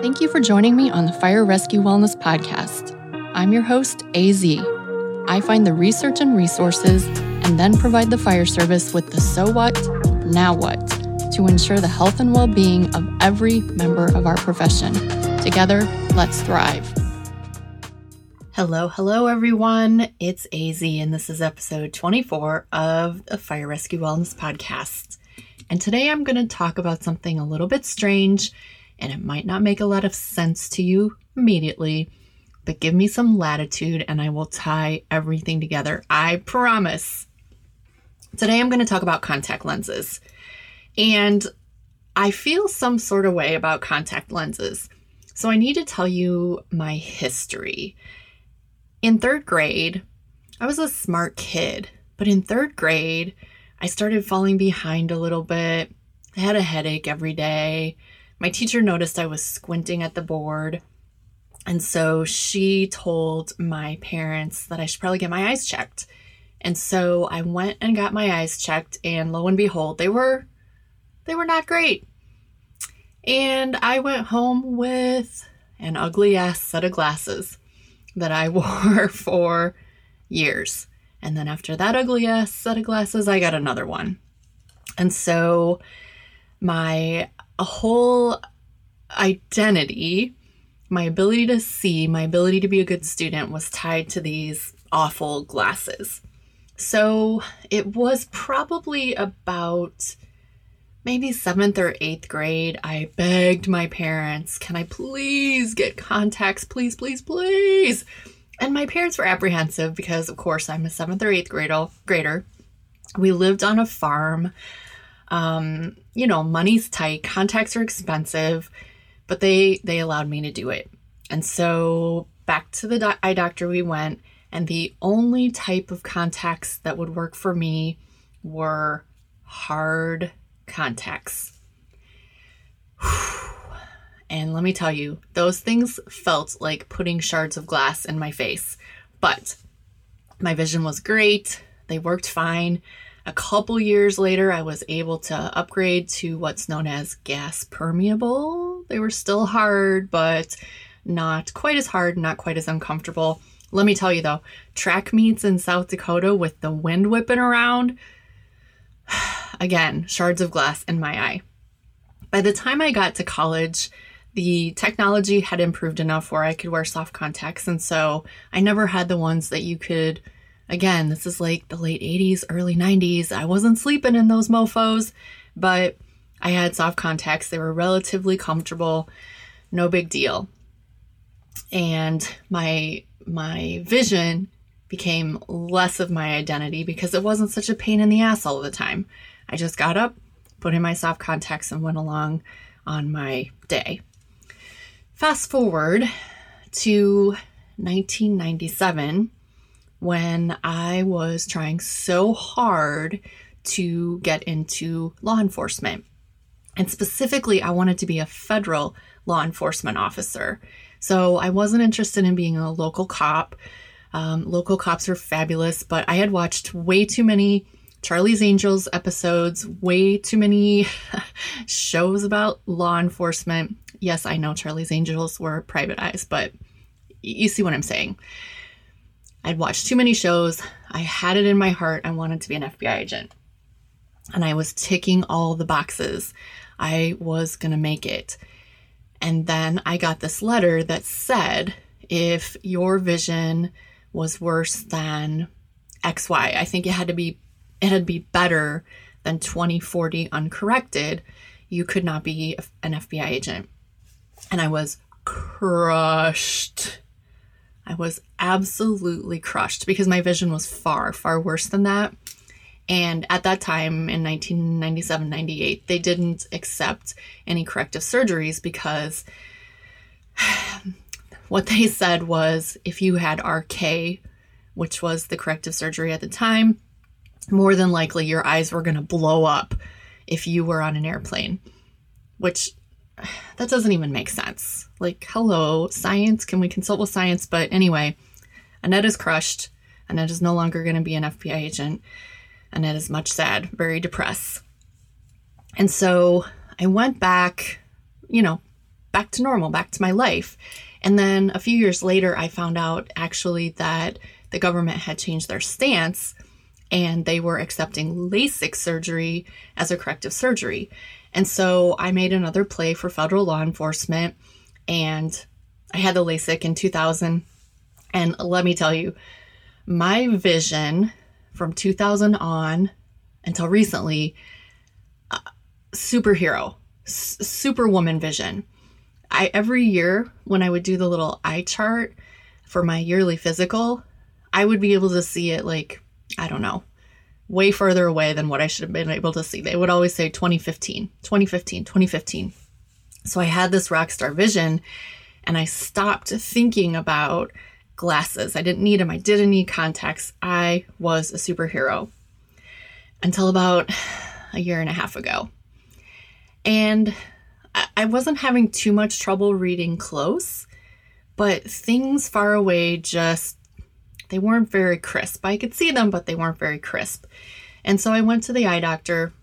Thank you for joining me on the Fire Rescue Wellness Podcast. I'm your host, AZ. I find the research and resources and then provide the fire service with the so what, now what to ensure the health and well being of every member of our profession. Together, let's thrive. Hello, hello, everyone. It's AZ, and this is episode 24 of the Fire Rescue Wellness Podcast. And today I'm going to talk about something a little bit strange, and it might not make a lot of sense to you immediately, but give me some latitude and I will tie everything together. I promise. Today I'm going to talk about contact lenses. And I feel some sort of way about contact lenses. So I need to tell you my history. In third grade, I was a smart kid, but in third grade, I started falling behind a little bit. I had a headache every day. My teacher noticed I was squinting at the board. And so she told my parents that I should probably get my eyes checked. And so I went and got my eyes checked and lo and behold, they were they were not great. And I went home with an ugly ass set of glasses that I wore for years. And then after that ugly ass set of glasses, I got another one. And so my whole identity, my ability to see, my ability to be a good student was tied to these awful glasses. So it was probably about maybe seventh or eighth grade. I begged my parents, can I please get contacts? Please, please, please. And my parents were apprehensive because, of course, I'm a seventh or eighth grader. We lived on a farm. Um, you know, money's tight, contacts are expensive, but they they allowed me to do it. And so back to the eye doctor we went, and the only type of contacts that would work for me were hard contacts. And let me tell you, those things felt like putting shards of glass in my face. But my vision was great, they worked fine. A couple years later, I was able to upgrade to what's known as gas permeable. They were still hard, but not quite as hard, not quite as uncomfortable. Let me tell you though, track meets in South Dakota with the wind whipping around, again, shards of glass in my eye. By the time I got to college, the technology had improved enough where I could wear soft contacts. And so I never had the ones that you could, again, this is like the late 80s, early 90s. I wasn't sleeping in those mofos, but I had soft contacts. They were relatively comfortable, no big deal. And my my vision became less of my identity because it wasn't such a pain in the ass all the time. I just got up, put in my soft contacts, and went along on my day. Fast forward to 1997 when I was trying so hard to get into law enforcement. And specifically, I wanted to be a federal law enforcement officer. So I wasn't interested in being a local cop. Um, local cops are fabulous, but I had watched way too many Charlie's Angels episodes, way too many shows about law enforcement. Yes, I know Charlie's Angels were privatized, but you see what I'm saying. I'd watched too many shows. I had it in my heart. I wanted to be an FBI agent. And I was ticking all the boxes. I was going to make it. And then I got this letter that said if your vision was worse than XY, I think it had to be it had to be better than 2040 uncorrected, you could not be an FBI agent. And I was crushed. I was absolutely crushed because my vision was far, far worse than that. And at that time in 1997 98, they didn't accept any corrective surgeries because what they said was if you had RK, which was the corrective surgery at the time, more than likely your eyes were going to blow up if you were on an airplane, which that doesn't even make sense. Like, hello, science, can we consult with science? But anyway, Annette is crushed. Annette is no longer going to be an FBI agent. Annette is much sad, very depressed. And so I went back, you know, back to normal, back to my life. And then a few years later, I found out actually that the government had changed their stance and they were accepting LASIK surgery as a corrective surgery. And so I made another play for federal law enforcement and I had the LASIK in 2000. And let me tell you, my vision from 2000 on until recently, uh, superhero, s- superwoman vision. I every year when I would do the little eye chart for my yearly physical, I would be able to see it like I don't know, way further away than what I should have been able to see. They would always say 2015, 2015, 2015. So I had this rock star vision and I stopped thinking about glasses. I didn't need them. I didn't need contacts. I was a superhero until about a year and a half ago. And I wasn't having too much trouble reading close, but things far away just they weren't very crisp. I could see them, but they weren't very crisp. And so I went to the eye doctor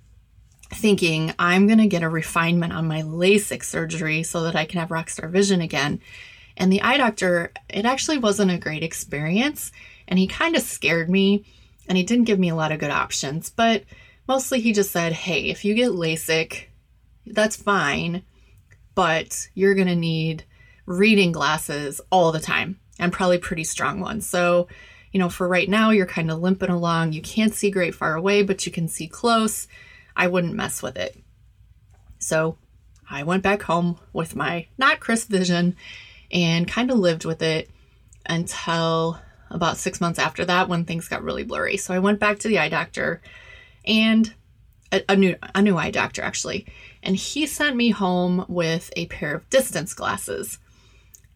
thinking I'm going to get a refinement on my LASIK surgery so that I can have rockstar vision again. And the eye doctor, it actually wasn't a great experience. And he kind of scared me and he didn't give me a lot of good options. But mostly he just said, hey, if you get LASIK, that's fine, but you're going to need reading glasses all the time and probably pretty strong ones. So, you know, for right now, you're kind of limping along. You can't see great far away, but you can see close. I wouldn't mess with it. So I went back home with my not crisp vision and kind of lived with it until about six months after that when things got really blurry. So I went back to the eye doctor and a, a new a new eye doctor actually, and he sent me home with a pair of distance glasses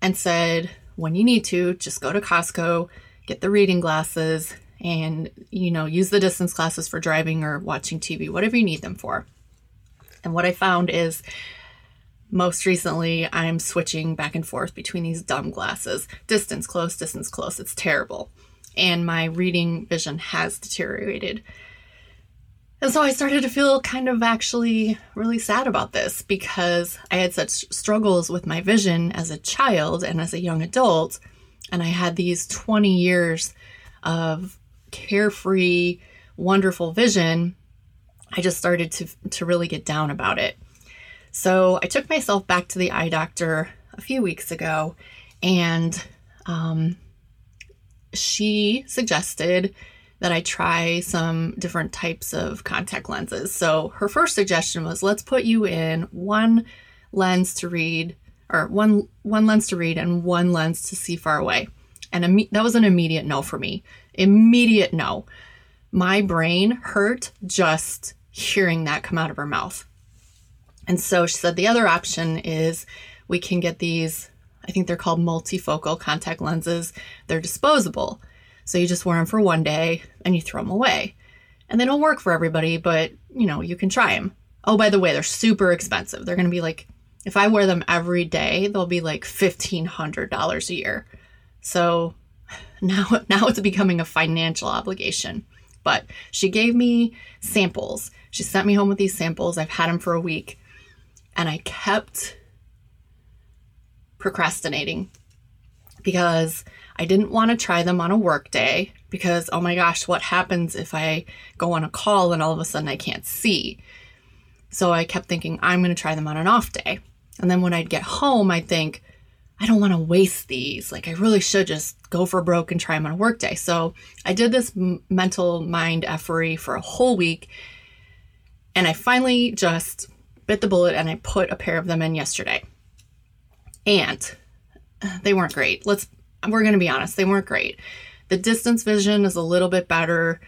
and said, when you need to, just go to Costco, get the reading glasses, and you know, use the distance glasses for driving or watching TV, whatever you need them for. And what I found is most recently I'm switching back and forth between these dumb glasses. Distance close, distance close. It's terrible. And my reading vision has deteriorated. And so I started to feel kind of actually really sad about this because I had such struggles with my vision as a child and as a young adult. And I had these 20 years of carefree, wonderful vision. I just started to, to really get down about it. So I took myself back to the eye doctor a few weeks ago and um, she suggested that I try some different types of contact lenses. So her first suggestion was let's put you in one lens to read or one one lens to read and one lens to see far away. And that was an immediate no for me. Immediate no. My brain hurt just hearing that come out of her mouth. And so she said the other option is we can get these I think they're called multifocal contact lenses. They're disposable. So you just wear them for one day and you throw them away. And they don't work for everybody, but you know, you can try them. Oh, by the way, they're super expensive. They're going to be like, if I wear them every day, they'll be like $1,500 a year. So now, now it's becoming a financial obligation. But she gave me samples. She sent me home with these samples. I've had them for a week. And I kept procrastinating because I didn't want to try them on a work day because, oh my gosh, what happens if I go on a call and all of a sudden I can't see? So I kept thinking, I'm going to try them on an off day. And then when I'd get home, I'd think, I don't want to waste these. Like, I really should just go for broke and try them on a work day. So I did this m- mental mind effery for a whole week. And I finally just bit the bullet and I put a pair of them in yesterday. And uh, they weren't great. Let's we're going to be honest, they weren't great. The distance vision is a little bit better.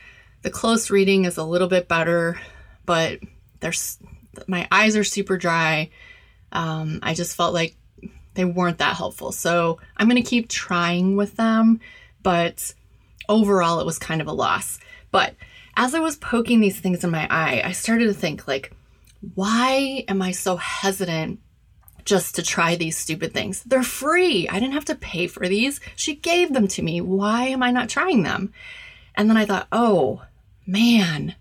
The close reading is a little bit better, but there's my eyes are super dry. Um, I just felt like they weren't that helpful. So I'm going to keep trying with them, but overall it was kind of a loss. But as I was poking these things in my eye, I started to think like, why am I so hesitant just to try these stupid things. They're free. I didn't have to pay for these. She gave them to me. Why am I not trying them? And then I thought, oh man,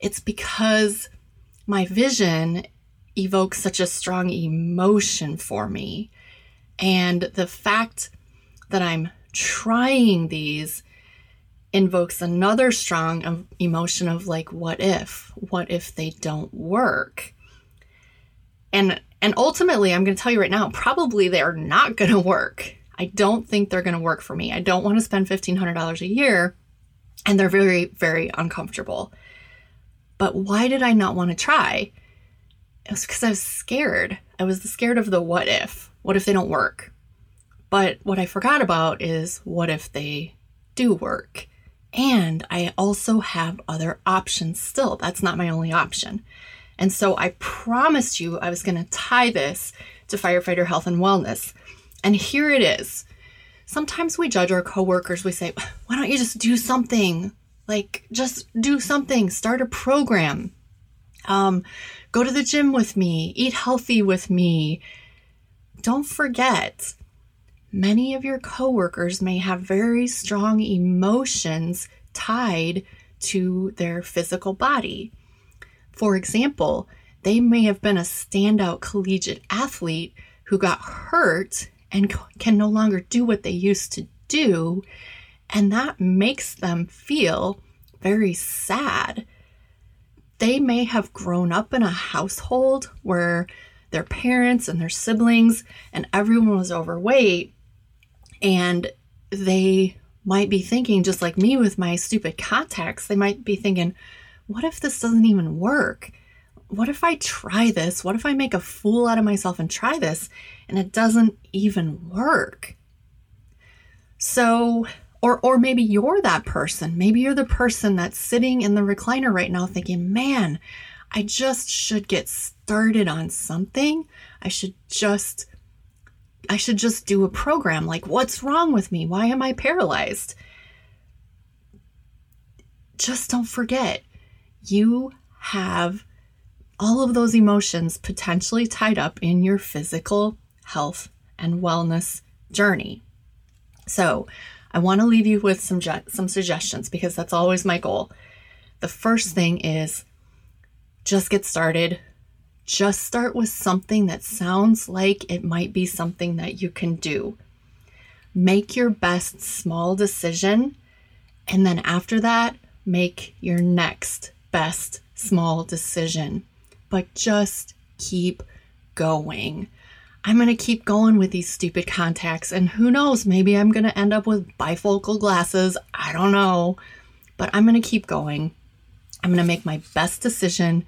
it's because my vision evokes such a strong emotion for me. And the fact that I'm trying these invokes another strong emotion of like what if what if they don't work and and ultimately i'm going to tell you right now probably they're not going to work. I don't think they're going to work for me. I don't want to spend $1500 a year and they're very very uncomfortable. But why did i not want to try? It was because i was scared. I was scared of the what if. What if they don't work? But what i forgot about is what if they do work? And I also have other options still. That's not my only option. And so I promised you I was going to tie this to firefighter health and wellness. And here it is. Sometimes we judge our coworkers. We say, why don't you just do something? Like, just do something, start a program, um, go to the gym with me, eat healthy with me. Don't forget, many of your coworkers may have very strong emotions tied to their physical body. For example, they may have been a standout collegiate athlete who got hurt and can no longer do what they used to do, and that makes them feel very sad. They may have grown up in a household where their parents and their siblings and everyone was overweight, and they might be thinking, just like me with my stupid contacts, they might be thinking, what if this doesn't even work? What if I try this? What if I make a fool out of myself and try this and it doesn't even work? So, or or maybe you're that person. Maybe you're the person that's sitting in the recliner right now thinking, "Man, I just should get started on something. I should just I should just do a program. Like, what's wrong with me? Why am I paralyzed? Just don't forget, you have all of those emotions potentially tied up in your physical health and wellness journey. So, I want to leave you with some some suggestions because that's always my goal. The first thing is just get started, just start with something that sounds like it might be something that you can do. Make your best small decision, and then after that, make your next best small decision. But just keep going. I'm going to keep going with these stupid contacts, and who knows, maybe I'm going to end up with bifocal glasses. I don't know. But I'm going to keep going. I'm going to make my best decision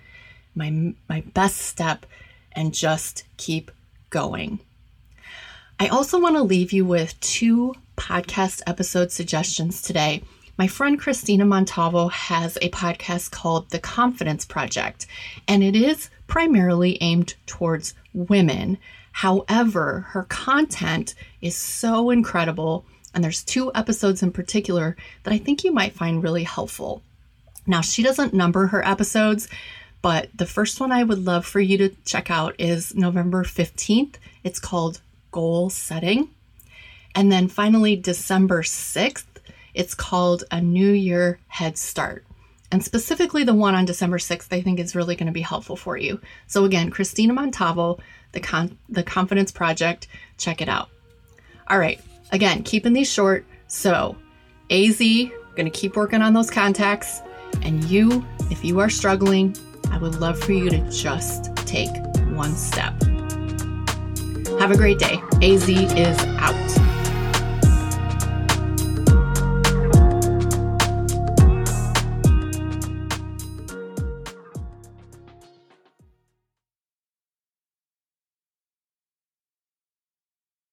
my my best step and just keep going. I also want to leave you with two podcast episode suggestions today. My friend Christina Montalvo has a podcast called The Confidence Project, and it is primarily aimed towards women. However, her content is so incredible, and there's two episodes in particular that I think you might find really helpful. Now, she doesn't number her episodes, but the first one I would love for you to check out is November 15th. It's called Goal Setting. And then finally, December 6th, it's called A New Year Head Start. And specifically, the one on December 6th, I think is really going to be helpful for you. So, again, Christina Montalvo, the, Con- the Confidence Project, check it out. All right, again, keeping these short. So, AZ, going to keep working on those contacts. And you, if you are struggling, I would love for you to just take one step. Have a great day. AZ is out.